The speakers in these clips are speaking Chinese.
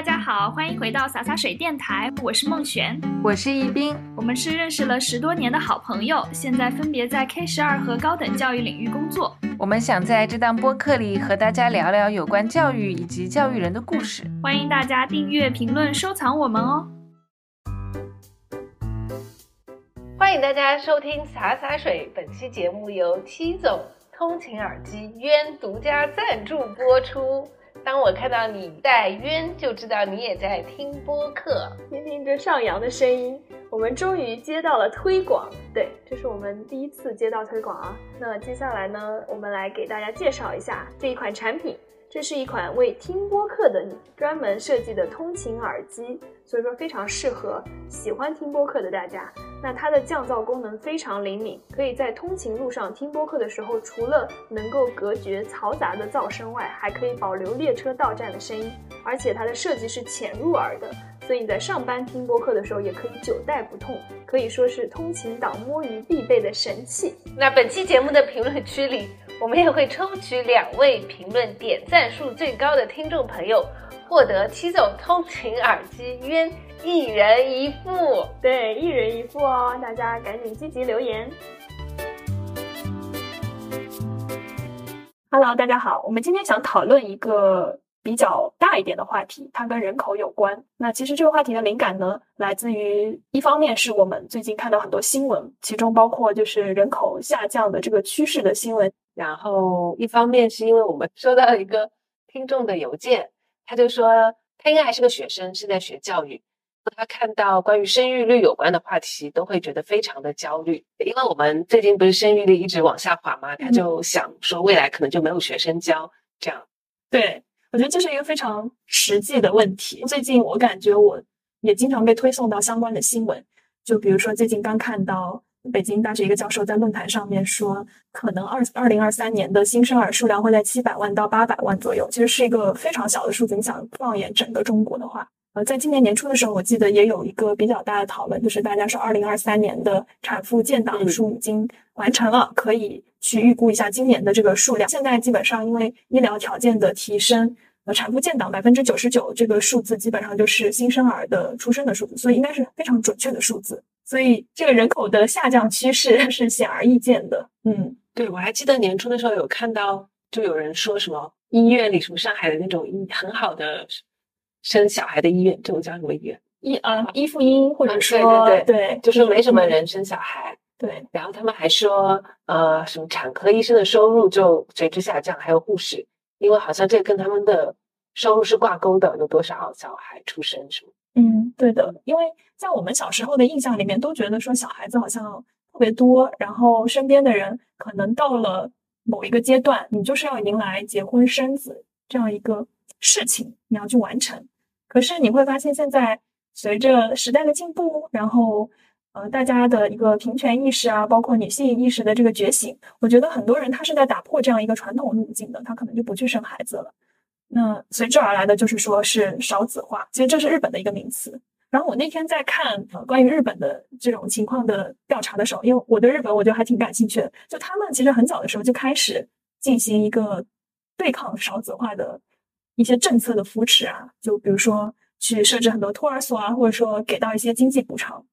大家好，欢迎回到洒洒水电台，我是孟璇，我是易斌，我们是认识了十多年的好朋友，现在分别在 K 十二和高等教育领域工作。我们想在这档播客里和大家聊聊有关教育以及教育人的故事，欢迎大家订阅、评论、收藏我们哦。欢迎大家收听洒洒水，本期节目由七总通勤耳机渊独家赞助播出。当我看到你在渊，就知道你也在听播客。听听这上扬的声音，我们终于接到了推广。对，这是我们第一次接到推广啊。那接下来呢，我们来给大家介绍一下这一款产品。这是一款为听播客的你专门设计的通勤耳机，所以说非常适合喜欢听播客的大家。那它的降噪功能非常灵敏，可以在通勤路上听播客的时候，除了能够隔绝嘈杂的噪声外，还可以保留列车到站的声音。而且它的设计是浅入耳的，所以你在上班听播客的时候也可以久戴不痛，可以说是通勤党摸鱼必备的神器。那本期节目的评论区里。我们也会抽取两位评论点赞数最高的听众朋友，获得七总通勤耳机约一人一副。对，一人一副哦，大家赶紧积极留言。Hello，大家好，我们今天想讨论一个比较大一点的话题，它跟人口有关。那其实这个话题的灵感呢，来自于一方面是我们最近看到很多新闻，其中包括就是人口下降的这个趋势的新闻。然后，一方面是因为我们收到了一个听众的邮件，他就说他应该还是个学生，是在学教育。他看到关于生育率有关的话题，都会觉得非常的焦虑，因为我们最近不是生育率一直往下滑嘛，他就想说未来可能就没有学生教这样。对我觉得这是一个非常实际的问题。最近我感觉我也经常被推送到相关的新闻，就比如说最近刚看到。北京大学一个教授在论坛上面说，可能二二零二三年的新生儿数量会在七百万到八百万左右，其实是一个非常小的数字。你想放眼整个中国的话，呃，在今年年初的时候，我记得也有一个比较大的讨论，就是大家说二零二三年的产妇建档数已经完成了，可以去预估一下今年的这个数量。现在基本上因为医疗条件的提升，呃，产妇建档百分之九十九这个数字基本上就是新生儿的出生的数字，所以应该是非常准确的数字。所以这个人口的下降趋势 是显而易见的。嗯，对，我还记得年初的时候有看到，就有人说什么医院里什么上海的那种医很好的生小孩的医院，这种叫什么医院？医啊，医妇婴，或者说对对对，就是没什么人生小孩。对，然后他们还说，呃，什么产科医生的收入就随之下降，还有护士，因为好像这跟他们的收入是挂钩的，有多少小孩出生什么。嗯，对的，因为在我们小时候的印象里面，都觉得说小孩子好像特别多，然后身边的人可能到了某一个阶段，你就是要迎来结婚生子这样一个事情，你要去完成。可是你会发现，现在随着时代的进步，然后呃大家的一个平权意识啊，包括女性意识的这个觉醒，我觉得很多人他是在打破这样一个传统路径的，他可能就不去生孩子了。那随之而来的就是说是少子化，其实这是日本的一个名词。然后我那天在看呃关于日本的这种情况的调查的时候，因为我对日本我觉得还挺感兴趣的。就他们其实很早的时候就开始进行一个对抗少子化的一些政策的扶持啊，就比如说去设置很多托儿所啊，或者说给到一些经济补偿。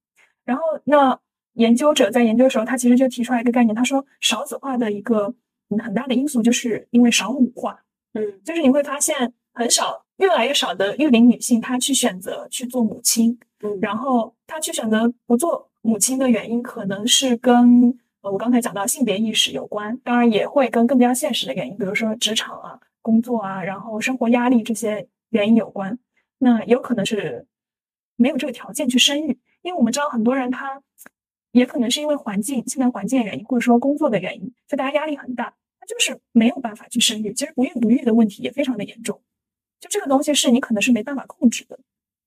然后那研究者在研究的时候，他其实就提出来一个概念，他说少子化的一个很大的因素就是因为少母化。嗯，就是你会发现很少，越来越少的育龄女性，她去选择去做母亲。嗯，然后她去选择不做母亲的原因，可能是跟呃我刚才讲到性别意识有关，当然也会跟更加现实的原因，比如说职场啊、工作啊，然后生活压力这些原因有关。那有可能是没有这个条件去生育，因为我们知道很多人他也可能是因为环境、现在环境的原因，或者说工作的原因，所以大家压力很大。就是没有办法去生育，其实不孕不育的问题也非常的严重。就这个东西是你可能是没办法控制的，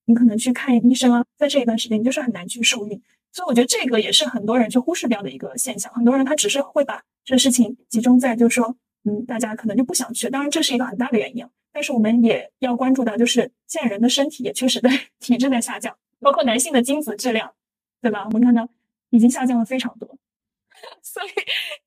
你可能去看医生啊，在这一段时间你就是很难去受孕。所以我觉得这个也是很多人去忽视掉的一个现象。很多人他只是会把这个事情集中在就是说，嗯，大家可能就不想去。当然这是一个很大的原因，但是我们也要关注到，就是现在人的身体也确实在体质在下降，包括男性的精子质量，对吧？我们看到已经下降了非常多。所以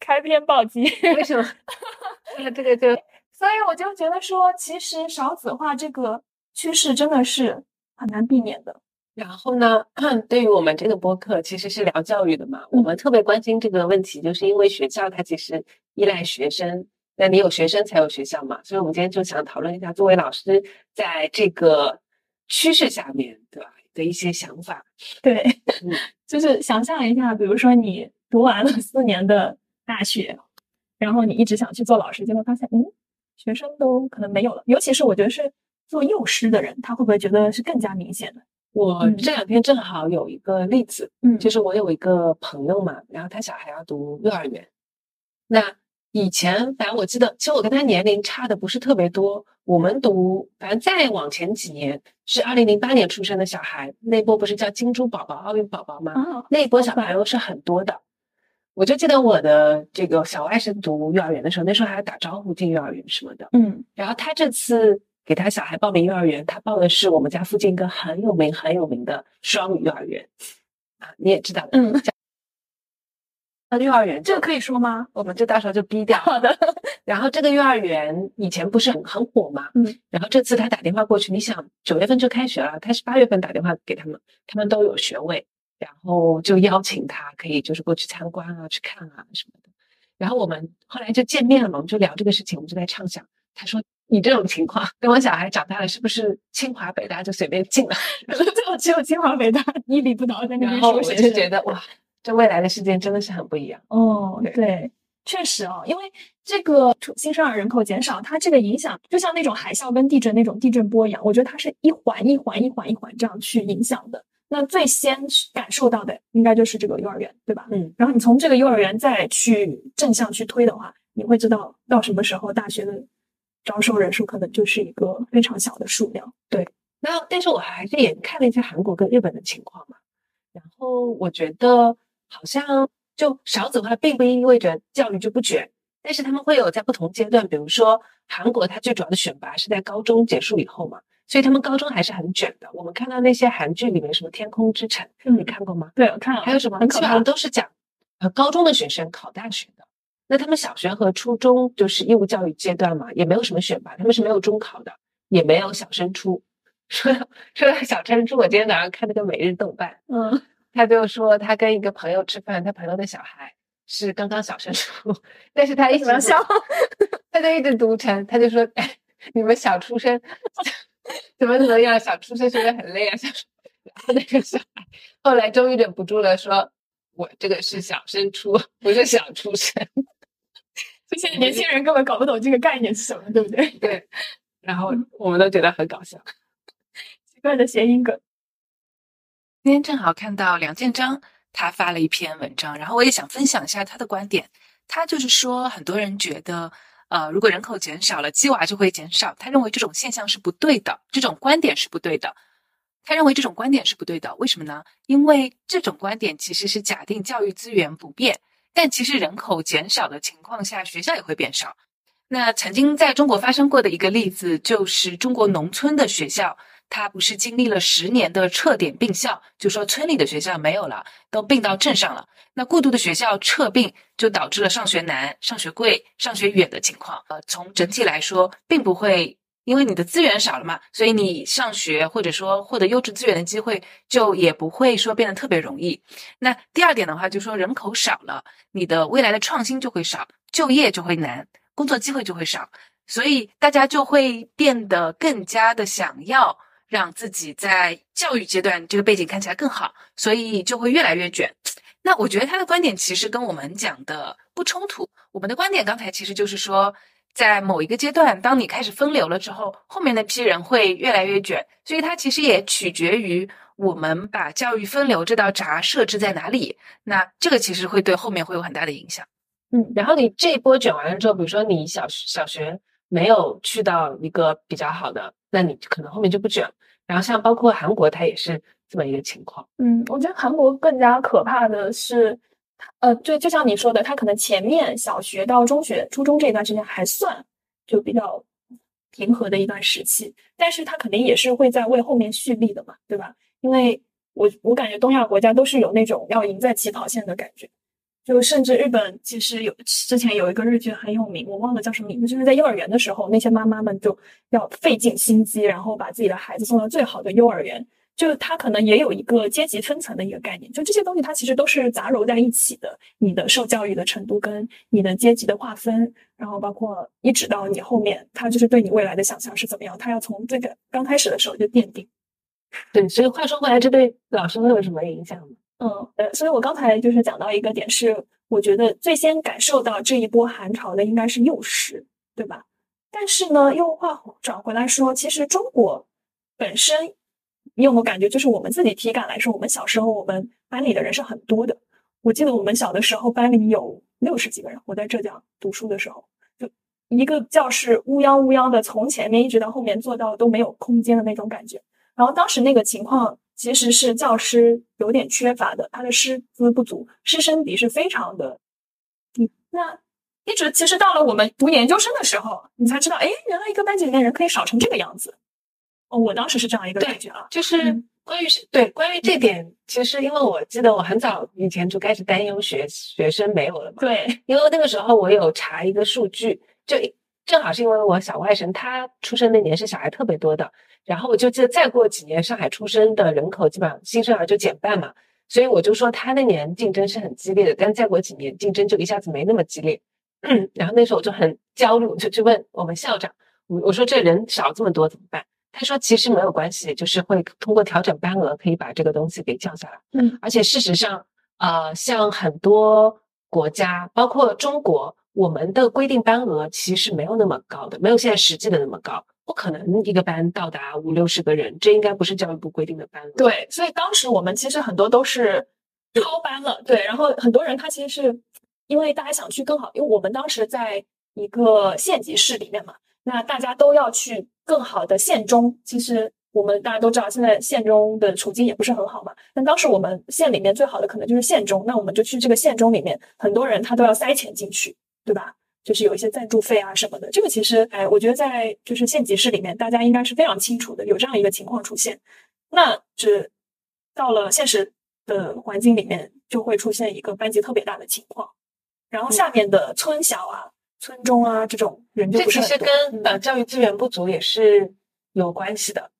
开篇暴击，为什么？那这个就，所以我就觉得说，其实少子化这个趋势真的是很难避免的。然后呢，对于我们这个播客其实是聊教育的嘛，我们特别关心这个问题，就是因为学校它其实依赖学生，那你有学生才有学校嘛，所以我们今天就想讨论一下，作为老师在这个趋势下面，对吧的一些想法。对，嗯 就是想象一下，比如说你读完了四年的大学，然后你一直想去做老师，结果发现，嗯，学生都可能没有了。尤其是我觉得是做幼师的人，他会不会觉得是更加明显的？我嗯这两天正好有一个例子，嗯就是我有一个朋友嘛，然后他小孩要读幼儿园。那以前反正我记得，其实我跟他年龄差的不是特别多。我们读，反正再往前几年是二零零八年出生的小孩，那波不是叫金猪宝宝、奥运宝宝吗？哦，那一波小朋友是很多的。我就记得我的这个小外甥读幼儿园的时候，那时候还要打招呼进幼儿园什么的。嗯然后他这次给他小孩报名幼儿园，他报的是我们家附近一个很有名很有名的双语幼儿园啊，你也知道的。嗯，那 幼儿园这个可以说吗？我们就到时候就逼掉。好的，然后这个幼儿园以前不是很很火嘛，嗯，然后这次他打电话过去，你想九月份就开学了，他是八月份打电话给他们，他们都有学位，然后就邀请他可以就是过去参观啊，去看啊什么的。然后我们后来就见面了嘛，我们就聊这个事情，我们就在畅想，他说你这种情况，等我小孩长大了，是不是清华北大就随便进了？最后只有清华北大屹立不倒在那边然后我就。觉得哇，这未来的世界真的是很不一样。哦，对对，确实哦，因为这个新生儿人口减少，它这个影响就像那种海啸跟地震那种地震波一样，我觉得它是一环一环一环一环这样去影响的。那最先感受到的应该就是这个幼儿园，对吧？嗯，然后你从这个幼儿园再去正向去推的话，你会知道到什么时候大学的招收人数可能就是一个非常小的数量。对，那但是我还是也看了一下韩国跟日本的情况嘛，然后我觉得好像就少子化并不意味着教育就不卷，但是他们会有在不同阶段，比如说韩国它最主要的选拔是在高中结束以后嘛，所以他们高中还是很卷的。我们看到那些韩剧里面什么《天空之城》，嗯你看过吗？对，我看了，还有什么很基本上。都是讲呃高中的学生考大学的。那他们小学和初中就是义务教育阶段嘛，也没有什么选拔，他们是没有中考的，也没有小升初。说到说到小升初，我今天早上看那个每日豆瓣，嗯，他就说他跟一个朋友吃饭，他朋友的小孩是刚刚小升初，但是他一直笑？他就一直读成，他就说，哎，你们小出生 怎么怎么样，小出生是不是很累啊？小出然后那个小孩后来终于忍不住了，说，我这个是小升初，不是小出生。就现在年轻人根本搞不懂这个概念是什么，对不对？对，然后我们都觉得很搞笑。奇怪的谐音梗。今天正好看到梁建章他发了一篇文章，然后我也想分享一下他的观点。他就是说，很多人觉得，呃，如果人口减少了，鸡娃就会减少。他认为这种现象是不对的，这种观点是不对的。他认为这种观点是不对的，为什么呢？因为这种观点其实是假定教育资源不变，但其实人口减少的情况下，学校也会变少。那曾经在中国发生过的一个例子，就是中国农村的学校，它不是经历了十年的撤点并校，就说村里的学校没有了，都并到镇上了。那过渡的学校撤并，就导致了上学难、上学贵、上学远的情况。呃，从整体来说，并不会因为你的资源少了嘛，所以你上学或者说获得优质资源的机会就也不会说变得特别容易。那第二点的话，就说人口少了，你的未来的创新就会少，就业就会难，工作机会就会少，所以大家就会变得更加的想要让自己在教育阶段这个背景看起来更好，所以就会越来越卷。那我觉得他的观点其实跟我们讲的不冲突。我们的观点刚才其实就是说，在某一个阶段，当你开始分流了之后，后面那批人会越来越卷，所以它其实也取决于我们把教育分流这道闸设置在哪里。那这个其实会对后面会有很大的影响。嗯，然后你这一波卷完了之后，比如说你小小学没有去到一个比较好的，那你可能后面就不卷。然后像包括韩国，它也是这么一个情况。嗯，我觉得韩国更加可怕的是，呃，就就像你说的，他可能前面小学到中学、初中这一段时间还算就比较平和的一段时期，但是他肯定也是会在为后面蓄力的嘛，对吧？因为我我感觉东亚国家都是有那种要赢在起跑线的感觉，就甚至日本其实有之前有一个日剧很有名，我忘了叫什么名字，就是在幼儿园的时候，那些妈妈们就要费尽心机，然后把自己的孩子送到最好的幼儿园。就它可能也有一个阶级分层的一个概念，就这些东西它其实都是杂糅在一起的。你的受教育的程度跟你的阶级的划分，然后包括一直到你后面，他就是对你未来的想象是怎么样，他要从这个刚开始的时候就奠定。对，所以话说回来，这对老师会有什么影响吗？嗯，呃，所以我刚才就是讲到一个点是，我觉得最先感受到这一波寒潮的应该是幼师，对吧？但是呢，又话转回来说，其实中国本身，你有没有感觉，就是我们自己体感来说，我们小时候我们班里的人是很多的。我记得我们小的时候班里有六十几个人，我在浙江读书的时候，就一个教室乌泱乌泱的，从前面一直到后面坐到都没有空间的那种感觉。然后当时那个情况。其实是教师有点缺乏的，他的师资不足，师生比是非常的低。那一直其实到了我们读研究生的时候，你才知道，哎，原来一个班级里面人可以少成这个样子。哦，我当时是这样一个感觉啊，就是关于对关于这点，其实因为我记得我很早以前就开始担忧学学生没有了嘛。对，因为那个时候我有查一个数据，就正好是因为我小外甥他出生那年是小孩特别多的。然后我就记得，再过几年，上海出生的人口基本上新生儿就减半嘛，所以我就说他那年竞争是很激烈的，但再过几年竞争就一下子没那么激烈。然后那时候我就很焦虑，就去问我们校长，我我说这人少这么多怎么办？他说其实没有关系，就是会通过调整班额可以把这个东西给降下来。嗯，而且事实上，呃，像很多国家，包括中国，我们的规定班额其实没有那么高的，没有现在实际的那么高。不可能一个班到达五六十个人，这应该不是教育部规定的班。对，所以当时我们其实很多都是超班了。对，然后很多人他其实是因为大家想去更好，因为我们当时在一个县级市里面嘛，那大家都要去更好的县中。其实我们大家都知道，现在县中的处境也不是很好嘛。但当时我们县里面最好的可能就是县中，那我们就去这个县中里面，很多人他都要塞钱进去，对吧？就是有一些赞助费啊什么的，这个其实，哎，我觉得在就是县级市里面，大家应该是非常清楚的，有这样一个情况出现。那是到了现实的环境里面，就会出现一个班级特别大的情况，然后下面的村小啊、村中啊这种人就不是很多。这其实跟呃教育资源不足也是有关系的，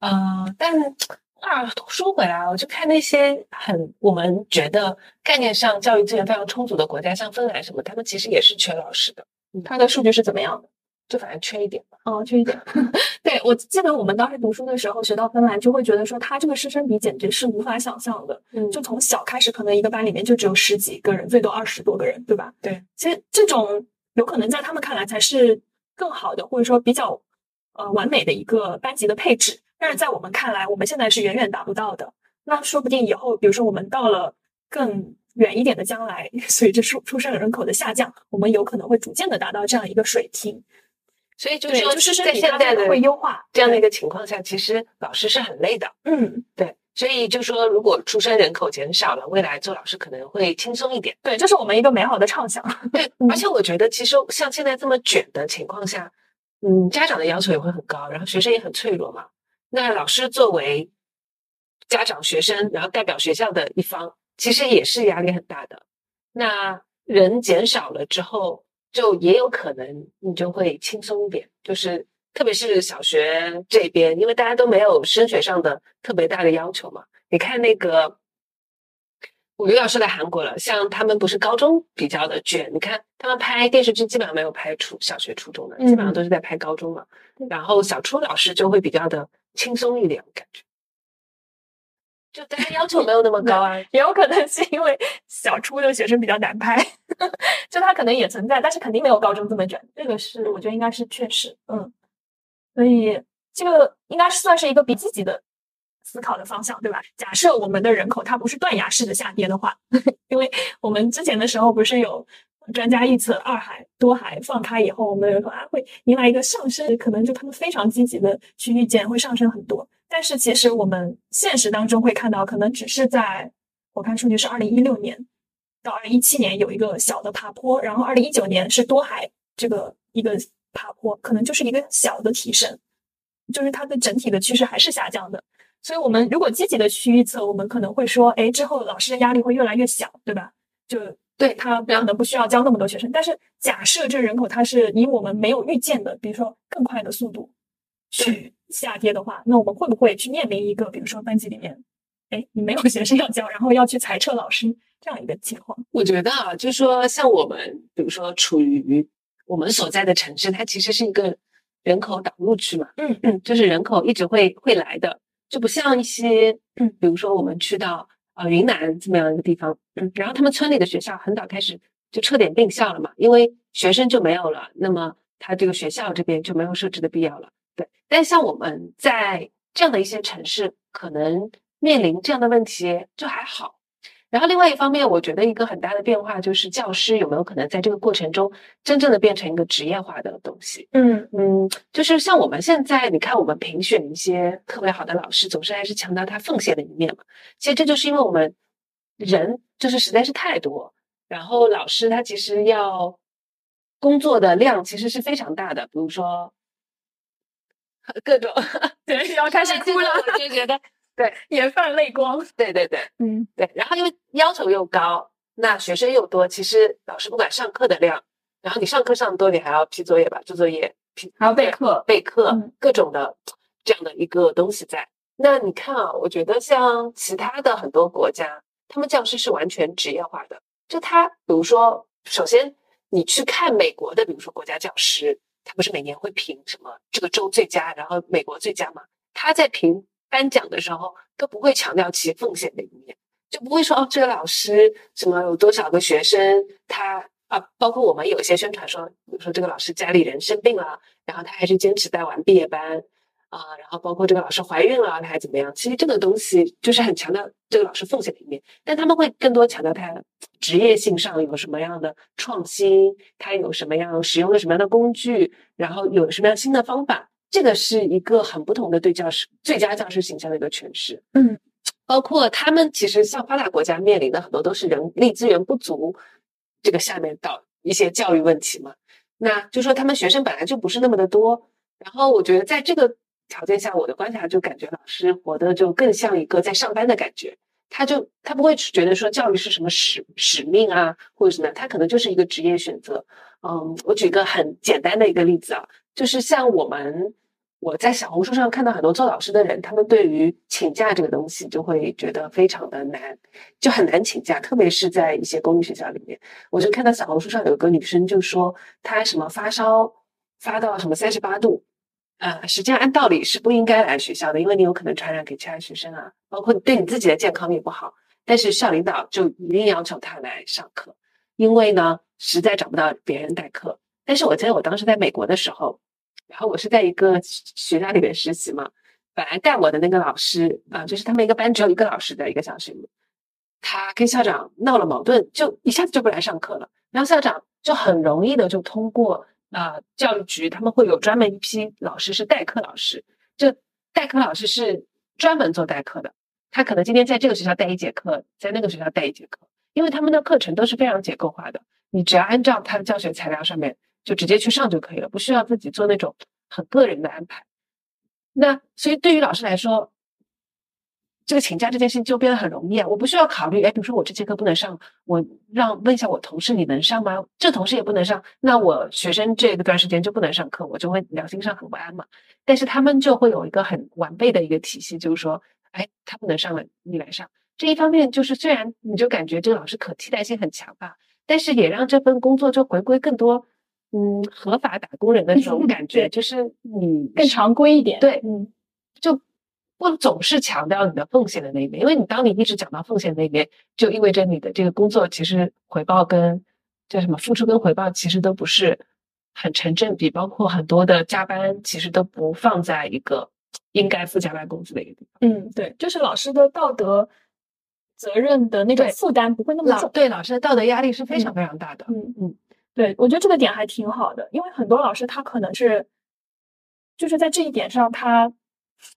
嗯，但。话说回来，我就看那些很我们觉得概念上教育资源非常充足的国家，像芬兰什么，他们其实也是缺老师的。他的数据是怎么样的？就反正缺一点吧。哦，缺一点。对我记得我们当时读书的时候学到芬兰，就会觉得说他这个师生比简直是无法想象的。嗯，就从小开始，可能一个班里面就只有十几个人，最多二十多个人，对吧？对。其实这种有可能在他们看来才是更好的，或者说比较呃完美的一个班级的配置。但是在我们看来，我们现在是远远达不到的。那说不定以后，比如说我们到了更远一点的将来，随着出出生人口的下降，我们有可能会逐渐的达到这样一个水平。所以就是说，就是在现在的会优化这样的一个情况下，其实老师是很累的。嗯，对。所以就说，如果出生人口减少了，未来做老师可能会轻松一点。对，这是我们一个美好的畅想。对，而且我觉得，其实像现在这么卷的情况下，嗯，家长的要求也会很高，然后学生也很脆弱嘛。那老师作为家长、学生，然后代表学校的一方，其实也是压力很大的。那人减少了之后，就也有可能你就会轻松一点。就是特别是小学这边，因为大家都没有升学上的特别大的要求嘛。你看那个，我又要说到韩国了，像他们不是高中比较的卷，你看他们拍电视剧基本上没有拍初小学、初中的，基本上都是在拍高中嘛。然后小初老师就会比较的。轻松一点感觉，就大家要求没有那么高啊，也有可能是因为小初的学生比较难拍，就他可能也存在，但是肯定没有高中这么卷。这个是我觉得应该是确实，嗯，所以这个应该算是一个比积极的思考的方向，对吧？假设我们的人口它不是断崖式的下跌的话，因为我们之前的时候不是有。专家预测，二孩多孩放开以后，我们的人口啊会迎来一个上升，可能就他们非常积极的去预见会上升很多。但是其实我们现实当中会看到，可能只是在我看数据是二零一六年到二零一七年有一个小的爬坡，然后二零一九年是多孩这个一个爬坡，可能就是一个小的提升，就是它的整体的趋势还是下降的。所以我们如果积极的去预测，我们可能会说，哎，之后老师的压力会越来越小，对吧？就。对他可能不需要教那么多学生。但是假设这人口它是以我们没有预见的，比如说更快的速度去下跌的话，那我们会不会去面临一个，比如说班级里面，哎，你没有 学生要教，然后要去裁撤老师这样一个情况？我觉得啊，就是说像我们，比如说处于我们所在的城市，它其实是一个人口导入区嘛，嗯嗯，就是人口一直会会来的，就不像一些，嗯，比如说我们去到呃云南这么样一个地方，嗯，然后他们村里的学校很早开始就撤点并校了嘛，因为学生就没有了，那么他这个学校这边就没有设置的必要了，对。但像我们在这样的一些城市，可能面临这样的问题就还好。然后另外一方面，我觉得一个很大的变化就是教师有没有可能在这个过程中真正的变成一个职业化的东西。嗯嗯，就是像我们现在，你看我们评选一些特别好的老师，总是还是强调他奉献的一面嘛。其实这就是因为我们人就是实在是太多，然后老师他其实要工作的量其实是非常大的，比如说 各种 对，要开始哭了，我就觉得眼泛泪光。对对对嗯对。然后因为要求又高，那学生又多，其实老师不管上课的量，然后你上课上多，你还要批作业吧，做作业，批还要备课备课嗯各种的这样的一个东西在。那你看啊，我觉得像其他的很多国家，他们教师是完全职业化的。就他，比如说，首先你去看美国的，比如说国家教师，他不是每年会评什么这个州最佳，然后美国最佳嘛？他在评颁奖的时候都不会强调其奉献的一面，就不会说哦，这个老师什么有多少个学生，他啊，包括我们有一些宣传说，比如说这个老师家里人生病了，然后他还是坚持带完毕业班啊，然后包括这个老师怀孕了，他还怎么样？其实这个东西就是很强调这个老师奉献的一面，但他们会更多强调他职业性上有什么样的创新，他有什么样使用了什么样的工具，然后有什么样新的方法。这个是一个很不同的对教师最佳教师形象的一个诠释。嗯，包括他们其实像发达国家面临的很多都是人力资源不足，这个下面导一些教育问题嘛。那就说他们学生本来就不是那么的多，然后我觉得在这个条件下，我的观察就感觉老师活得就更像一个在上班的感觉。他就他不会觉得说教育是什么使使命啊，或者什么，他可能就是一个职业选择。嗯，我举一个很简单的一个例子啊，就是像我们我在小红书上看到很多做老师的人，他们对于请假这个东西就会觉得非常的难，就很难请假，特别是在一些公立学校里面。我就看到小红书上有个女生就说，她什么发烧发到什么三十八度，呃，实际上按道理是不应该来学校的，因为你有可能传染给其他学生啊，包括对你自己的健康也不好。但是校领导就一定要求她来上课，因为呢实在找不到别人代课。但是我记得我当时在美国的时候，然后我是在一个学校里面实习嘛，本来带我的那个老师啊、就是他们一个班只有一个老师的一个小学，他跟校长闹了矛盾，就一下子就不来上课了。然后校长就很容易的就通过呃教育局，他们会有专门一批老师是代课老师，就代课老师是专门做代课的，他可能今天在这个学校带一节课，在那个学校带一节课，因为他们的课程都是非常结构化的，你只要按照他的教学材料上面就直接去上就可以了，不需要自己做那种很个人的安排。那所以对于老师来说，这个请假这件事情就变得很容易啊！我不需要考虑，哎，比如说我这节课不能上，我让问一下我同事你能上吗？这同事也不能上，那我学生这个段时间就不能上课，我就会良心上很不安嘛。但是他们就会有一个很完备的一个体系，就是说，哎，他不能上了，你来上。这一方面就是虽然你就感觉这个老师可替代性很强吧，但是也让这份工作就回归更多嗯合法打工人的这种感觉，对就是你更常规一点。对嗯，就不总是强调你的奉献的那一面，因为你当你一直讲到奉献那一面，就意味着你的这个工作其实回报跟叫什么付出跟回报其实都不是很成正比，包括很多的加班其实都不放在一个应该付加班工资的一个地方。嗯，对，就是老师的道德责任的那种负担不会那么老重。对老师的道德压力是非常嗯非常大的。嗯嗯，对，我觉得这个点还挺好的，因为很多老师他可能是，就是在这一点上，他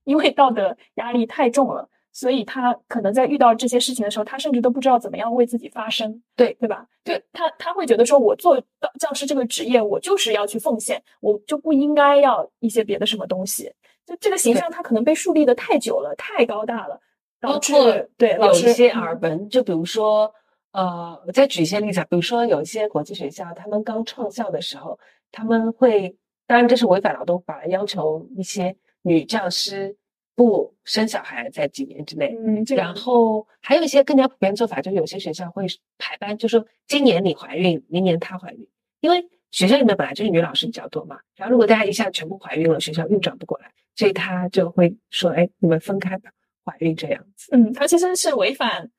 因为道德压力太重了，所以他可能在遇到这些事情的时候，他甚至都不知道怎么样为自己发声，对。对吧？对就他他会觉得说，我做教教师这个职业，我就是要去奉献，我就不应该要一些别的什么东西。就这个形象，他可能被树立的太久了，太高大了，导致包括对有一些嗯。耳闻，就比如说，呃，我再举一些例子啊，比如说有一些国际学校，他们刚创校的时候，他们会，当然这是违反劳动法，要求一些女教师不生小孩在几年之内。嗯，这个然后还有一些更加普遍做法，就是有些学校会排班，就说今年你怀孕，明年她怀孕，因为学校里面本来就是女老师比较多嘛。然后如果大家一下全部怀孕了，学校运转不过来，所以他就会说，哎，你们分开吧，怀孕这样子。嗯，他其实是违反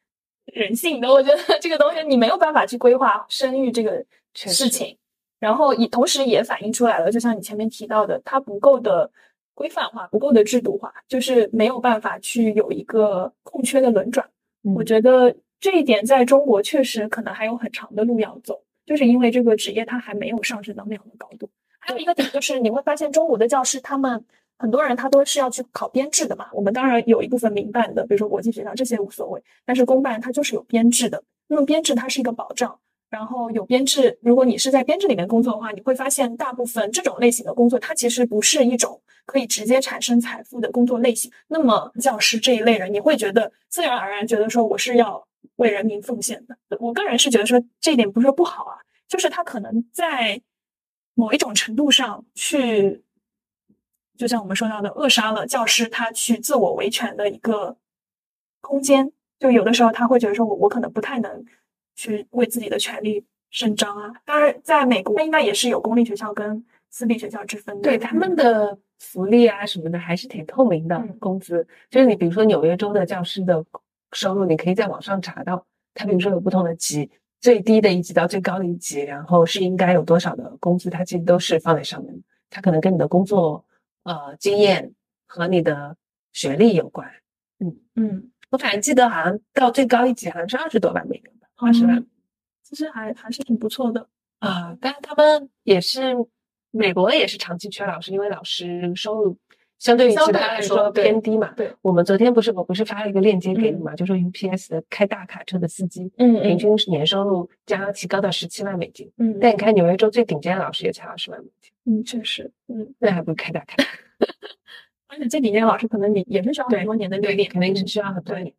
人性的。我觉得这个东西你没有办法去规划生育这个事情，然后也同时也反映出来了，就像你前面提到的，它不够的规范化，不够的制度化，就是没有办法去有一个空缺的轮转。我嗯觉得这一点在中国确实可能还有很长的路要走，就是因为这个职业它还没有上升到那样的高度。还有一个点就是你会发现中国的教师他们很多人他都是要去考编制的嘛。我们当然有一部分民办的，比如说国际学校这些无所谓，但是公办它就是有编制的。那么编制它是一个保障，然后有编制，如果你是在编制里面工作的话，你会发现大部分这种类型的工作它其实不是一种可以直接产生财富的工作类型。那么教师这一类人，你会觉得自然而然觉得说我是要为人民奉献的。我个人是觉得说这一点不是说不好啊，就是他可能在某一种程度上去，就像我们说到的，扼杀了教师他去自我维权的一个空间。就有的时候他会觉得说我我可能不太能去为自己的权利伸张啊。当然，在美国应该也是有公立学校跟私立学校之分的。对他们的福利啊什么的还是挺透明的，嗯工资就是你比如说纽约州的教师的收入，你可以在网上查到，它比如说有不同的级，最低的一级到最高的一级，然后是应该有多少的工资，它其实都是放在上面的，它可能跟你的工作呃经验和你的学历有关。嗯嗯，我反正记得好像到最高一级好像是二十多万美元吧，二十万嗯其实还还是挺不错的。啊，但是他们也是美国也是长期缺老师，因为老师收入相对于相其他来对来说偏低嘛。对，我们昨天不是我不是发了一个链接给你嗯嘛，就说 UPS 的开大卡车的司机，嗯平均年收入将要提高到十七万美金。嗯但你看纽约州最顶尖的老师也才二十万美金，嗯，确实，嗯，那还不如开大开。而且这里面老师可能你也是需要很多年的历练，肯定是需要很多年。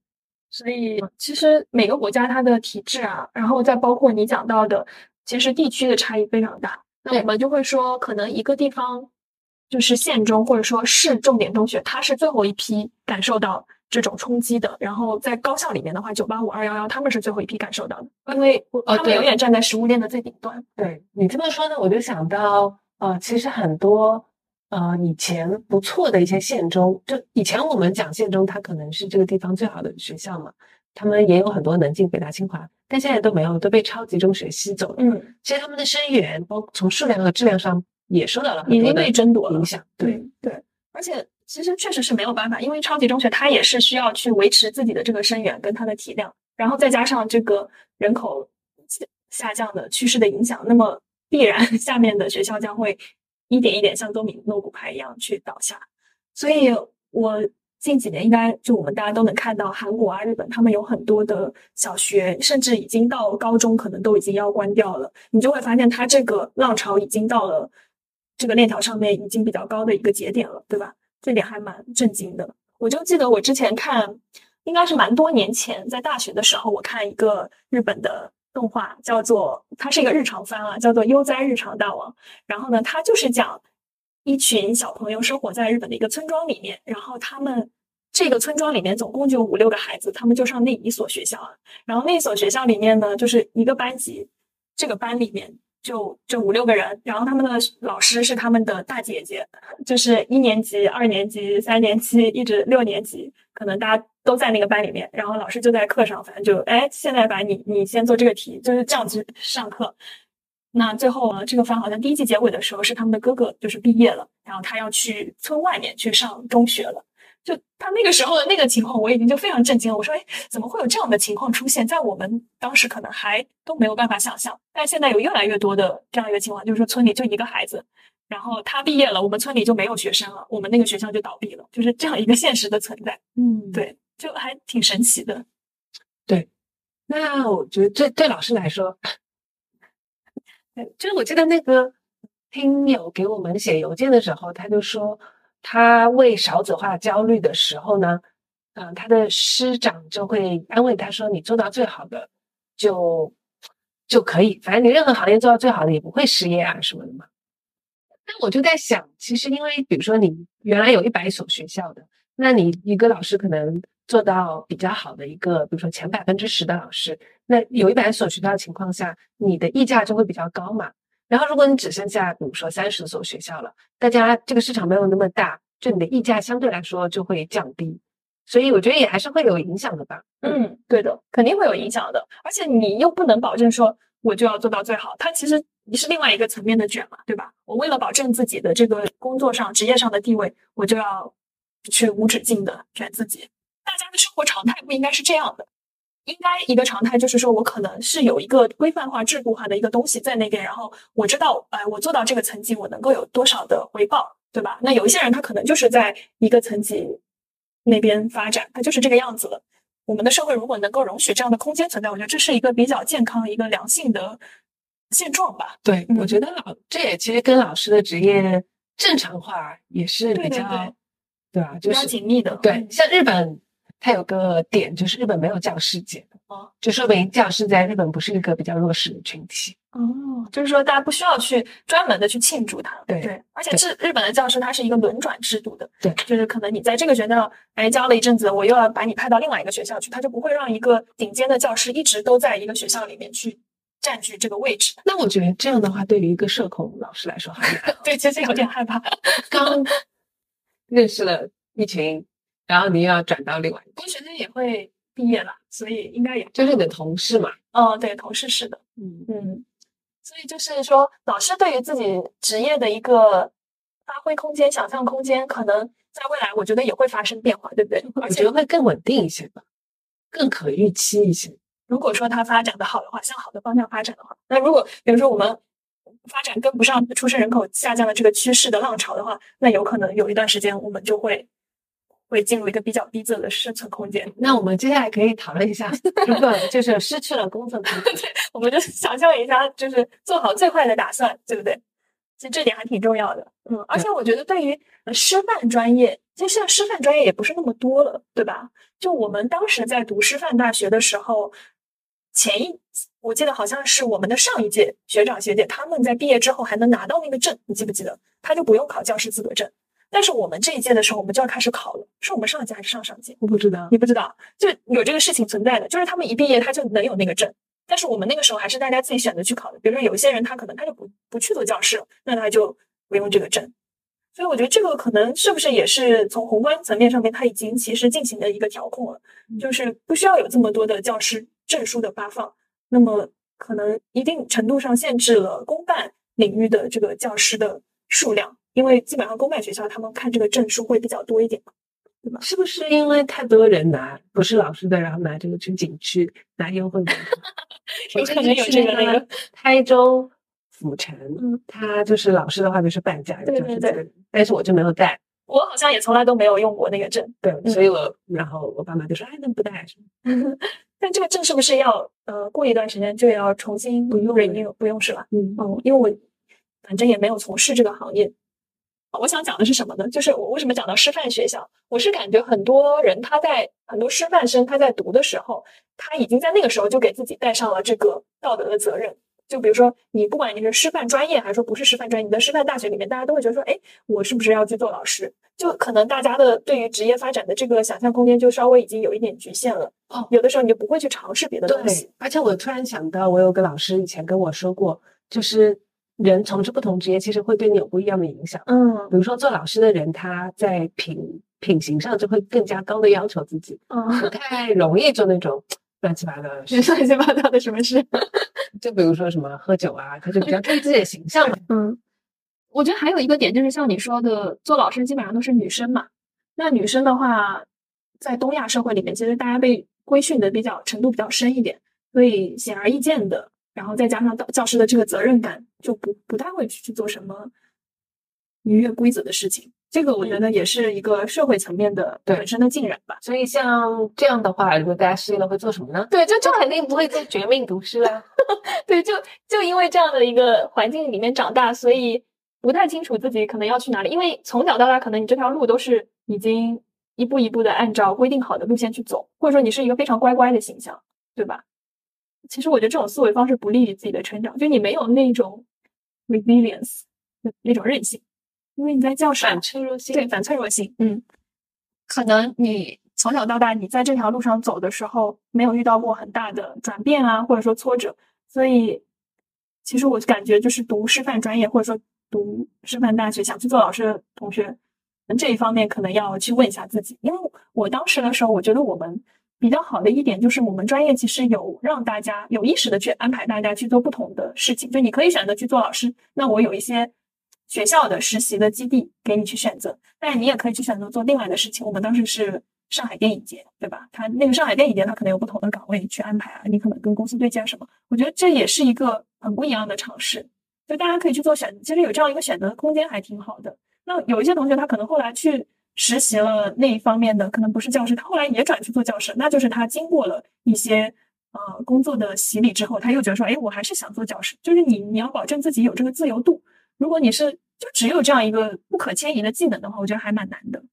所以其实每个国家它的体制啊，然后再包括你讲到的，其实地区的差异非常大。那我们就会说，可能一个地方就是县中或者说市重点中学，它是最后一批感受到这种冲击的。然后在高校里面的话，九八五、二幺幺，他们是最后一批感受到的，因为他们永远站在食物链的最顶端。对你这么说呢，我就想到，呃，其实很多呃以前不错的一些县中，就以前我们讲县中，它可能是这个地方最好的学校嘛，他们也有很多能进北大清华，但现在都没有，都被超级中学吸走了。嗯，其实他们的生源，包括从数量和质量上，也受到了很已经多被争夺了影。响。对，嗯对，而且其实确实是没有办法，因为超级中学它也是需要去维持自己的这个生源跟它的体量，然后再加上这个人口下下降的趋势的影响，那么必然 下面的学校将会一点一点像多米诺骨牌一样去倒下。所以我近几年应该就我们大家都能看到，韩国啊、日本他们有很多的小学，甚至已经到高中，可能都已经要关掉了。你就会发现，它这个浪潮已经到了这个链条上面已经比较高的一个节点了，对吧？这点还蛮震惊的。我就记得我之前看，应该是蛮多年前，在大学的时候，我看一个日本的动画，叫做它是一个日常番啊，叫做《悠哉日常大王》。然后呢，它就是讲一群小朋友生活在日本的一个村庄里面，然后他们这个村庄里面总共就五六个孩子，他们就上那一所学校啊。然后那所学校里面呢，就是一个班级，这个班里面就就五六个人，然后他们的老师是他们的大姐姐，就是一年级、二年级、三年级一直六年级，可能大家都在那个班里面，然后老师就在课上，反正就哎，现在把你你先做这个题，就是这样子上课。那最后呢，这个番好像第一季结尾的时候是他们的哥哥就是毕业了，然后他要去村外面去上中学了。就他那个时候的那个情况，我已经就非常震惊了。我说，哎，怎么会有这样的情况出现在我们当时可能还都没有办法想象，但现在有越来越多的这样一个情况，就是说村里就一个孩子，然后他毕业了，我们村里就没有学生了，我们那个学校就倒闭了，就是这样一个现实的存在。嗯，对，就还挺神奇的。对那我觉得对对老师来说，对，就是我记得那个听友给我们写邮件的时候，他就说他为少子化焦虑的时候呢，嗯、他的师长就会安慰他说：“你做到最好的就就可以，反正你任何行业做到最好的也不会失业啊什么的嘛。那我就在想，其实因为比如说你原来有一百所学校的，那你一个老师可能做到比较好的一个，比如说前百分之十的老师，那有一百所学校的情况下，你的溢价就会比较高嘛。然后如果你只剩下比如说三十所学校了，大家这个市场没有那么大，就你的溢价相对来说就会降低。所以我觉得也还是会有影响的吧。嗯，对的，肯定会有影响的。而且你又不能保证说我就要做到最好，它其实你是另外一个层面的卷嘛，对吧？我为了保证自己的这个工作上、职业上的地位，我就要去无止境的卷自己。大家的生活常态不应该是这样的，应该一个常态就是说我可能是有一个规范化、制度化的一个东西在那边，然后我知道，哎，我做到这个层级，我能够有多少的回报，对吧？那有一些人他可能就是在一个层级。那边发展，他就是这个样子了。我们的社会如果能够容许这样的空间存在，我觉得这是一个比较健康、一个良性的现状吧。对，我觉得老这也其实跟老师的职业正常化也是比较，对吧？就是紧密的。对，像日本，它有个点就是日本没有教师节，哦，就说明教师在日本不是一个比较弱势的群体。哦，就是说大家不需要去专门的去庆祝它，对对，而且是日本的教师他是一个轮转制度的，对，就是可能你在这个学校哎教了一阵子，我又要把你派到另外一个学校去，他就不会让一个顶尖的教师一直都在一个学校里面去占据这个位置。那我觉得这样的话，对于一个社恐老师来说，对，其实有点害怕。刚认识了一群，然后你又要转到另外，不过学生也会毕业了，所以应该也就是你的同事嘛。哦，对，同事是的，嗯嗯。所以就是说，老师对于自己职业的一个发挥空间、想象空间，可能在未来，我觉得也会发生变化，对不对？我觉得会更稳定一些吧，更可预期一些。如果说它发展的好的话，向好的方向发展的话，那如果比如说我们发展跟不上出生人口下降的这个趋势的浪潮的话，那有可能有一段时间我们就会。会进入一个比较逼仄的生存空间。那我们接下来可以讨论一下，如果就是失去了工作，对，我们就想象一下，就是做好最坏的打算，对不对？其实这点还挺重要的。嗯，而且我觉得对于师范专业，其实现在师范专业也不是那么多了，对吧？就我们当时在读师范大学的时候，前一我记得好像是我们的上一届学长学姐，他们在毕业之后还能拿到那个证，你记不记得？他就不用考教师资格证。但是我们这一届的时候，我们就要开始考了。是我们上一届还是上上届？我不知道，你不知道，就有这个事情存在的。就是他们一毕业，他就能有那个证。但是我们那个时候还是大家自己选择去考的。比如说有一些人，他可能他就不不去做教师了，那他就不用这个证。所以我觉得这个可能是不是也是从宏观层面上面，他已经其实进行了一个调控了，就是不需要有这么多的教师证书的发放。那么可能一定程度上限制了公办领域的这个教师的数量。因为基本上公办学校他们看这个证书会比较多一点嘛，对吧？是不是因为太多人拿不是老师的，然后拿这个去景区拿优惠？有可能有这个那个台州府城，他就是老师的话就是半价，对对对。但是我就没有带，我好像也从来都没有用过那个证，对，所以我然后我爸妈就说，哎，那不带？但这个证是不是要呃过一段时间就要重新不用 renew？不用是吧？嗯哦，因为我反正也没有从事这个行业。我想讲的是什么呢？就是我为什么讲到师范学校？我是感觉很多人他在很多师范生他在读的时候，他已经在那个时候就给自己带上了这个道德的责任。就比如说，你不管你是师范专业还是说不是师范专业，你的师范大学里面，大家都会觉得说，哎，我是不是要去做老师？就可能大家的对于职业发展的这个想象空间就稍微已经有一点局限了。哦，有的时候你就不会去尝试别的东西。而且我突然想到，我有个老师以前跟我说过，就是。人从事不同职业，其实会对你有不一样的影响。嗯，比如说做老师的人，他在品品行上就会更加高的要求自己，嗯，不太容易做那种乱七八糟的事、乱七八糟的什么事。就比如说什么喝酒啊，他就比较注意自己的形象嘛。嗯，我觉得还有一个点就是像你说的，做老师基本上都是女生嘛。那女生的话，在东亚社会里面，其实大家被规训的比较程度比较深一点，所以显而易见的。然后再加上教教师的这个责任感，就不不太会去去做什么逾越规则的事情。这个我觉得也是一个社会层面的本身的浸染吧。所以像这样的话，如果大家失业了会做什么呢？对，就就肯定不会做绝命毒师了。对，就就因为这样的一个环境里面长大，所以不太清楚自己可能要去哪里。因为从小到大，可能你这条路都是已经一步一步的按照规定好的路线去走，或者说你是一个非常乖乖的形象，对吧？其实我觉得这种思维方式不利于自己的成长，就你没有那种 resilience 那种韧性，因为你在教室反脆弱性，对反脆弱性，嗯，可能你从小到大你在这条路上走的时候没有遇到过很大的转变啊，或者说挫折，所以其实我感觉就是读师范专业或者说读师范大学想去做老师的同学，这一方面可能要去问一下自己，因为我当时的时候，我觉得我们。比较好的一点就是，我们专业其实有让大家有意识的去安排大家去做不同的事情。就你可以选择去做老师，那我有一些学校的实习的基地给你去选择，但你也可以去选择做另外的事情。我们当时是上海电影节，对吧？他那个上海电影节，他可能有不同的岗位去安排啊，你可能跟公司对接什么。我觉得这也是一个很不一样的尝试，就大家可以去做选，其实有这样一个选择的空间还挺好的。那有一些同学他可能后来去。实习了那一方面的可能不是教师，他后来也转去做教师，那就是他经过了一些呃工作的洗礼之后，他又觉得说，哎，我还是想做教师。就是你你要保证自己有这个自由度，如果你是就只有这样一个不可迁移的技能的话，我觉得还蛮难的。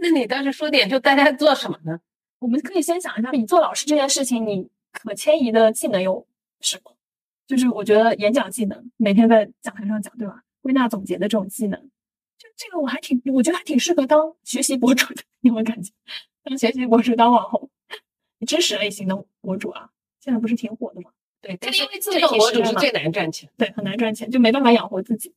那你当时说点，就大家做什么呢？我们可以先想一下，你做老师这件事情，你可迁移的技能有什么？就是我觉得演讲技能，每天在讲台上讲，对吧？归纳总结的这种技能。就这个我还挺，我觉得还挺适合当学习博主的，有没有感觉？当学习博主，当网红，知识类型的博主啊，现在不是挺火的吗？对，但是因为这种博主是最难赚钱，对，很难赚钱，就没办法养活自己。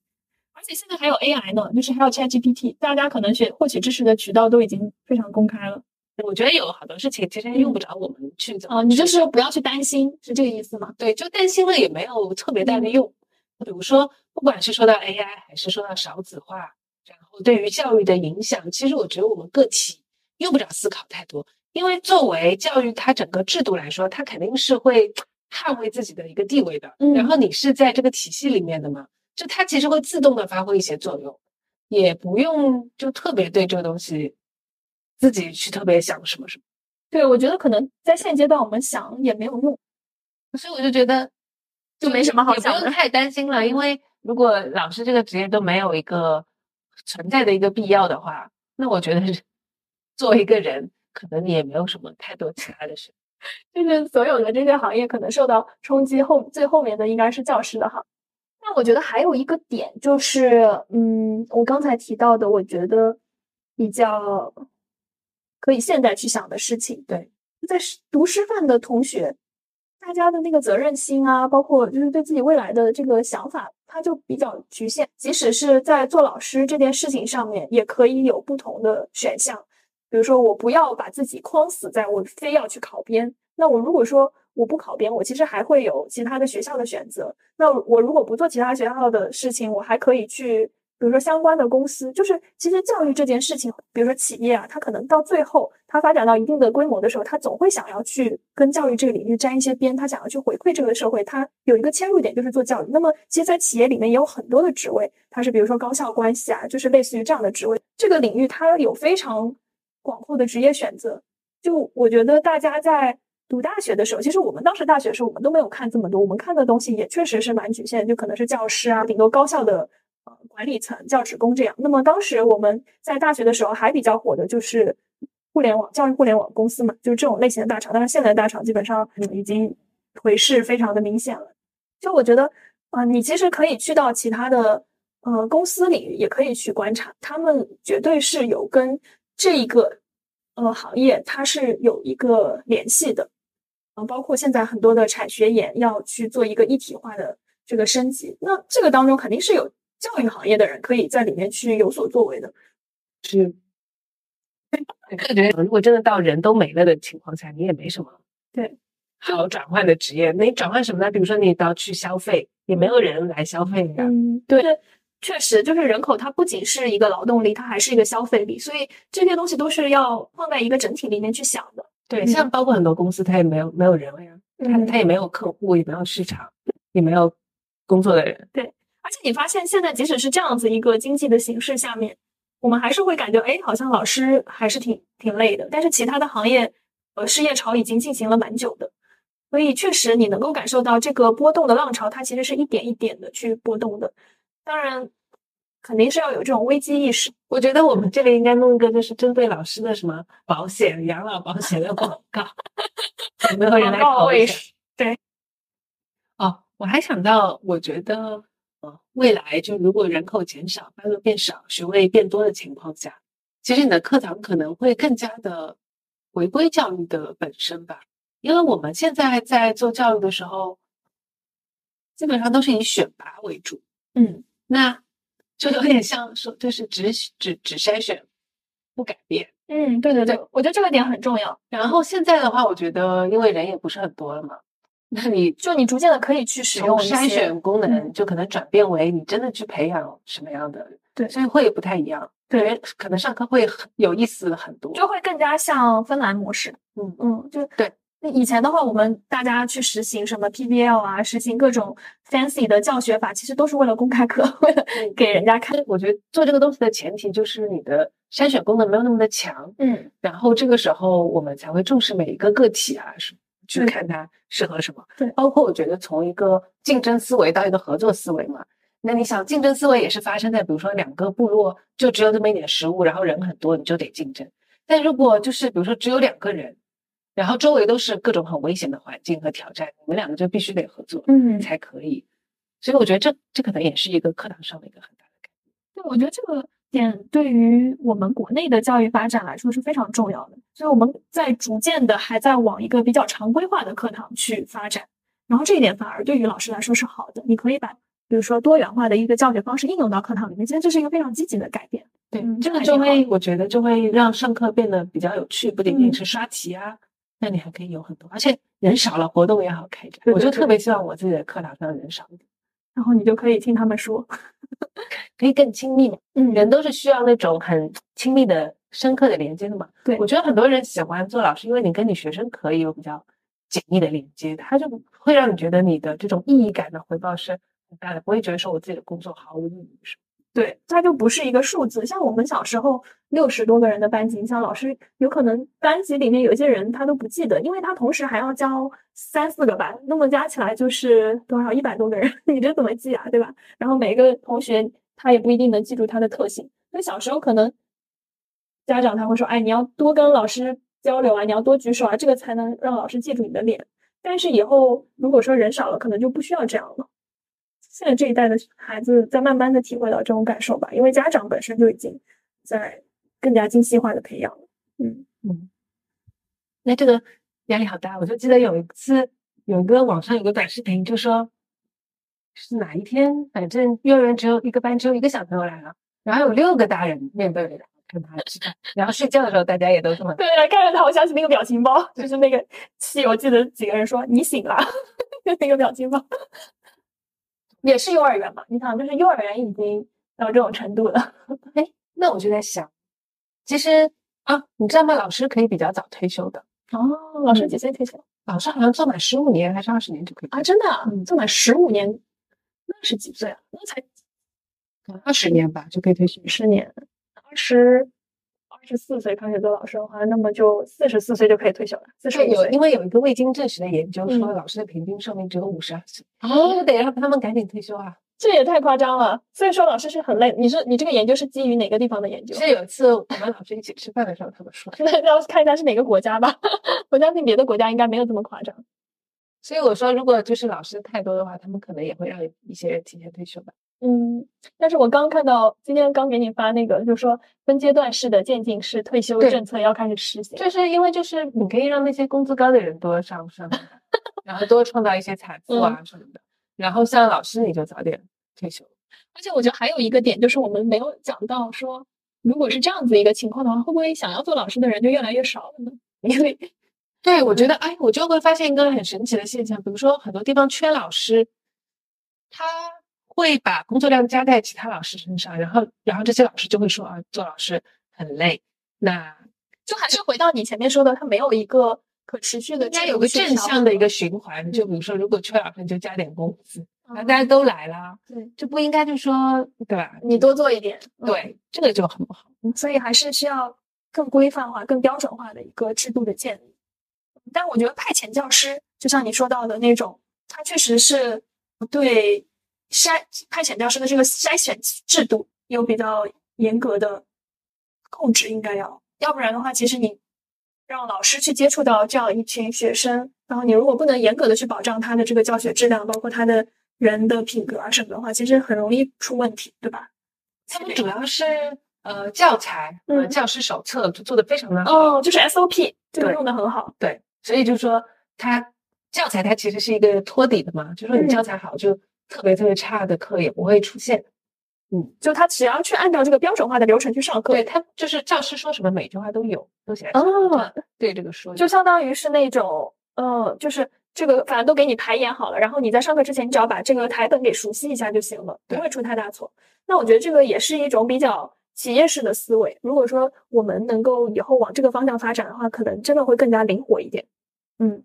而且现在还有 AI 呢，就是还有 ChatGPT，大家可能学获取知识的渠道都已经非常公开了。我觉得有好多事情其实用不着我们去哦，你就是不要去担心，是这个意思吗？对，就担心了也没有特别大的用。比如说，不管是说到 AI 还是说到少子化。对于教育的影响，其实我觉得我们个体用不着思考太多，因为作为教育它整个制度来说，它肯定是会捍卫自己的一个地位的。然后你是在这个体系里面的嘛，就它其实会自动的发挥一些作用，也不用就特别对这个东西自己去特别想什么什么。对，我觉得可能在现阶段我们想也没有用，所以我就觉得就没什么好想的，太担心了。因为如果老师这个职业都没有一个。存在的一个必要的话，那我觉得是作为一个人，可能你也没有什么太多其他的事。就是所有的这些行业可能受到冲击后，最后面的应该是教师的哈。那我觉得还有一个点就是，嗯，我刚才提到的，我觉得比较可以现在去想的事情，对，在读师范的同学。大家的那个责任心啊，包括就是对自己未来的这个想法，他就比较局限。即使是在做老师这件事情上面，也可以有不同的选项。比如说，我不要把自己框死在我非要去考编。那我如果说我不考编，我其实还会有其他的学校的选择。那我如果不做其他学校的事情，我还可以去。比如说相关的公司，就是其实教育这件事情，比如说企业啊，它可能到最后，它发展到一定的规模的时候，它总会想要去跟教育这个领域沾一些边，它想要去回馈这个社会，它有一个切入点就是做教育。那么，其实，在企业里面也有很多的职位，它是比如说高校关系啊，就是类似于这样的职位。这个领域它有非常广阔的职业选择。就我觉得大家在读大学的时候，其实我们当时大学的时候，我们都没有看这么多，我们看的东西也确实是蛮局限，就可能是教师啊，顶多高校的。管理层、教职工这样。那么当时我们在大学的时候还比较火的就是互联网教育互联网公司嘛，就是这种类型的大厂。但是现在大厂基本上已经颓势非常的明显了。就我觉得啊，你其实可以去到其他的呃公司领域，也可以去观察，他们绝对是有跟这一个呃行业它是有一个联系的。啊，包括现在很多的产学研要去做一个一体化的这个升级，那这个当中肯定是有。教育行业的人可以在里面去有所作为的，是。我觉得，如果真的到人都没了的情况下，你也没什么对好转换的职业。那你转换什么呢？比如说，你到去消费，也没有人来消费呀。嗯，对，确实，就是人口它不仅是一个劳动力，它还是一个消费力，所以这些东西都是要放在一个整体里面去想的。对，像包括很多公司，它也没有没有人了呀，它它也没有客户，也没有市场，也没有工作的人。对。而且你发现，现在即使是这样子一个经济的形势下面，我们还是会感觉，哎，好像老师还是挺挺累的。但是其他的行业，呃，失业潮已经进行了蛮久的，所以确实你能够感受到这个波动的浪潮，它其实是一点一点的去波动的。当然，肯定是要有这种危机意识。我觉得我们这里应该弄一个，就是针对老师的什么保险、养老保险的广告，有没有人来考一下？哦，我还想到，我觉得，呃，未来就如果人口减少、班额变少、学位变多的情况下，其实你的课堂可能会更加的回归教育的本身吧。因为我们现在在做教育的时候，基本上都是以选拔为主，嗯，那就有点像说，就是只只只筛选，不改变。嗯，对对对，我觉得这个点很重要。然后现在的话，我觉得因为人也不是很多了嘛，那你就你逐渐的可以去使用筛选功能嗯就可能转变为你真的去培养什么样的，对所以会不太一样，对，可能上课会很有意思很多，就会更加像芬兰模式。嗯嗯，就对。那以前的话，我们大家去实行什么 PBL 啊，实行各种 fancy 的教学法，其实都是为了公开课，为了嗯给人家看。我觉得做这个东西的前提就是你的筛选功能没有那么的强，嗯，然后这个时候我们才会重视每一个个体啊，什么去看它适合什么。对包括我觉得从一个竞争思维到一个合作思维嘛，那你想竞争思维也是发生在比如说两个部落就只有这么一点食物，然后人很多，你就得竞争。但如果就是比如说只有两个人，然后周围都是各种很危险的环境和挑战，你们两个就必须得合作嗯，才可以。所以我觉得这这可能也是一个课堂上的一个很大的改变。对，我觉得这个点对于我们国内的教育发展来说是非常重要的，所以我们在逐渐的还在往一个比较常规化的课堂去发展，然后这一点反而对于老师来说是好的，你可以把比如说多元化的一个教学方式应用到课堂里面，其实这是一个非常积极的改变。对，嗯这个就会我觉得就会让上课变得比较有趣，不仅仅嗯。是刷题啊，那你还可以有很多，而且人少了，活动也好开展。对对对我就特别。希望我自己的课堂上人少一点，然后你就可以听他们说，可以更亲密嘛。嗯人都是需要那种很亲密的、深刻的连接的嘛。对我觉得很多人喜欢做老师，因为你跟你学生可以有比较紧密的连接，他就会让你觉得你的这种意义感的回报是很大的，不会觉得说我自己的工作毫无意义什么。对，它就不是一个数字。像我们小时候六十多个人的班级，你像老师有可能班级里面有些人他都不记得，因为他同时还要教三四个班，那么加起来就是多少一百多个人，你这怎么记啊，对吧？然后每个同学他也不一定能记住他的特性，所以小时候可能家长他会说，哎，你要多跟老师交流啊，你要多举手啊，这个才能让老师记住你的脸。但是以后如果说人少了，可能就不需要这样了。现在这一代的孩子在慢慢的体会到这种感受吧，因为家长本身就已经在更加精细化的培养了。嗯嗯，那这个压力好大。我就记得有一次，有一个网上有个短视频，就说是哪一天，反正幼儿园只有一个班，只有一个小朋友来了，然后有六个大人面对着他跟他吃饭，然后睡觉的时候大家也都这么。对，看着他，我想起那个表情包，就是那个《西游记》的几个人说“你醒了”，就那个表情包，也是幼儿园嘛？你想，就是幼儿园已经到这种程度了。哎，那我就在想，其实啊，你知道吗？老师可以比较早退休的，哦，老师几岁退休老师好像做满十五年还是二十年就可以啊？真的啊嗯做满十五年，那是几岁啊？那才二十年吧就可以退休。十年，二十二十四岁开始做老师的话，那么就四十四岁就可以退休了。四十，有五岁，因为有一个未经证实的研究说，嗯老师的平均寿命只有五十二岁，哦，得让他们赶紧退休啊。这也太夸张了。所以说老师是很累。你是你这个研究是基于哪个地方的研究？是有一次我们老师一起吃饭的时候，他们说，那要看一下是哪个国家吧。我相信别的国家应该没有这么夸张。所以我说，如果就是老师太多的话，他们可能也会让一些人提前退休吧。嗯，但是我刚看到今天刚给你发那个，就是说分阶段式的渐进式退休政策要开始实行。就是因为就是你可以让那些工资高的人多上升，然后多创造一些财富啊什么的。然后像老师你就早点退休。而且我觉得还有一个点，就是我们没有讲到说，如果是这样子一个情况的话，会不会想要做老师的人就越来越少了呢？因为对，我觉得，哎，我就会发现一个很神奇的现象，比如说很多地方缺老师，他会把工作量加在其他老师身上，然后，然后这些老师就会说啊，做老师很累，那就还是回到你前面说的，他没有一个可持续的应该有个正向的一个循环。就比如说，如果缺老师，你就加点工资，嗯那大家都来了，对就不应该就说对吧？你多做一点，嗯对，这个就很不好。嗯，所以还是需要更规范化、更标准化的一个制度的建立。但我觉得派遣教师，就像你说到的那种，他确实是对筛派遣教师的这个筛选制度有比较严格的控制，应该要，要不然的话，其实你让老师去接触到这样一群学生，然后你如果不能严格的去保障他的这个教学质量，包括他的人的品格啊什么的话，其实很容易出问题，对吧？他们主要是呃教材呃嗯。教师手册就做的非常的好，哦，就是 SOP 这个对用的很好，对，所以就是说它教材它其实是一个托底的嘛，就说你嗯。教材好，就特别特别差的课也不会出现。嗯就他只要去按照这个标准化的流程去上课，对，他就是教师说什么每句话都有，都写在哦，对这个说就相当于是那种，呃，就是这个反正都给你排演好了，然后你在上课之前，你只要把这个台本给熟悉一下就行了，不会出太大错。那我觉得这个也是一种比较企业式的思维。如果说我们能够以后往这个方向发展的话，可能真的会更加灵活一点。嗯，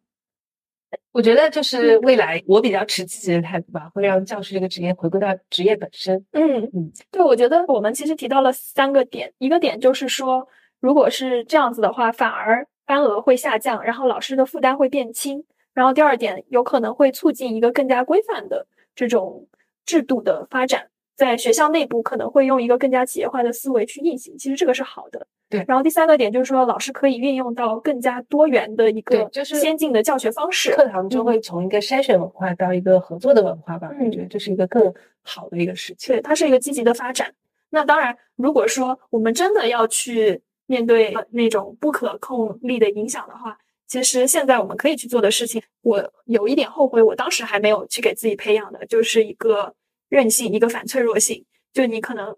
我觉得就是未来我比较持积极的态度吧，会让教师这个职业回归到职业本身。嗯嗯，对，我觉得我们其实提到了三个点，一个点就是说，如果是这样子的话，反而班额会下降，然后老师的负担会变轻。然后第二点，有可能会促进一个更加规范的这种制度的发展，在学校内部可能会用一个更加企业化的思维去运行，其实这个是好的。对然后第三个点就是说，老师可以运用到更加多元的一个对就是先进的教学方式。课堂就会从一个筛选文化到一个合作的文化吧，我嗯觉得这是一个更好的一个事情。对，它是一个积极的发展。那当然，如果说我们真的要去面对呃那种不可控力的影响的话，其实现在我们可以去做的事情，我有一点后悔，我当时还没有去给自己培养的，就是一个韧性，一个反脆弱性。就你可能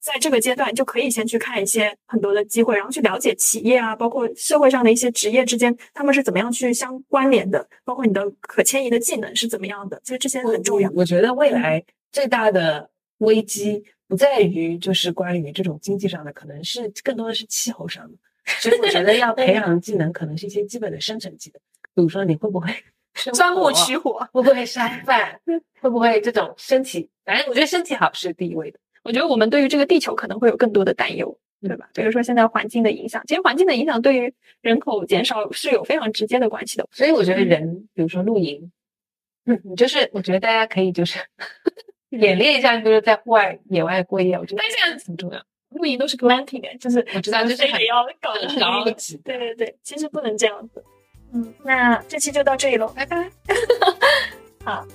在这个阶段就可以先去看一些很多的机会，然后去了解企业啊，包括社会上的一些职业之间，他们是怎么样去相关联的，包括你的可迁移的技能是怎么样的，其实这些很重要。我觉得未来最大的危机不在于就是关于这种经济上的，可能是更多的是气候上的。所以我觉得要培 养技能，可能是一些基本的生存技能，比如说你会不会生 钻木取火，会不会烧饭，会不会这种身体，反正我觉得身体好是第一位的。我觉得我们对于这个地球可能会有更多的担忧，对吧？比如说现在环境的影响，其实环境的影响对于人口减少是有非常直接的关系的。所以我觉得人，比如说露营，嗯，你就是我觉得大家可以就是 演练一下，就是在户外野外过夜，我觉得但是现在很重要。露营都是 glamping，哎就是我知道就是得要搞得很很高级对对对，其实不能这样子。嗯，那这期就到这里喽，拜拜。好。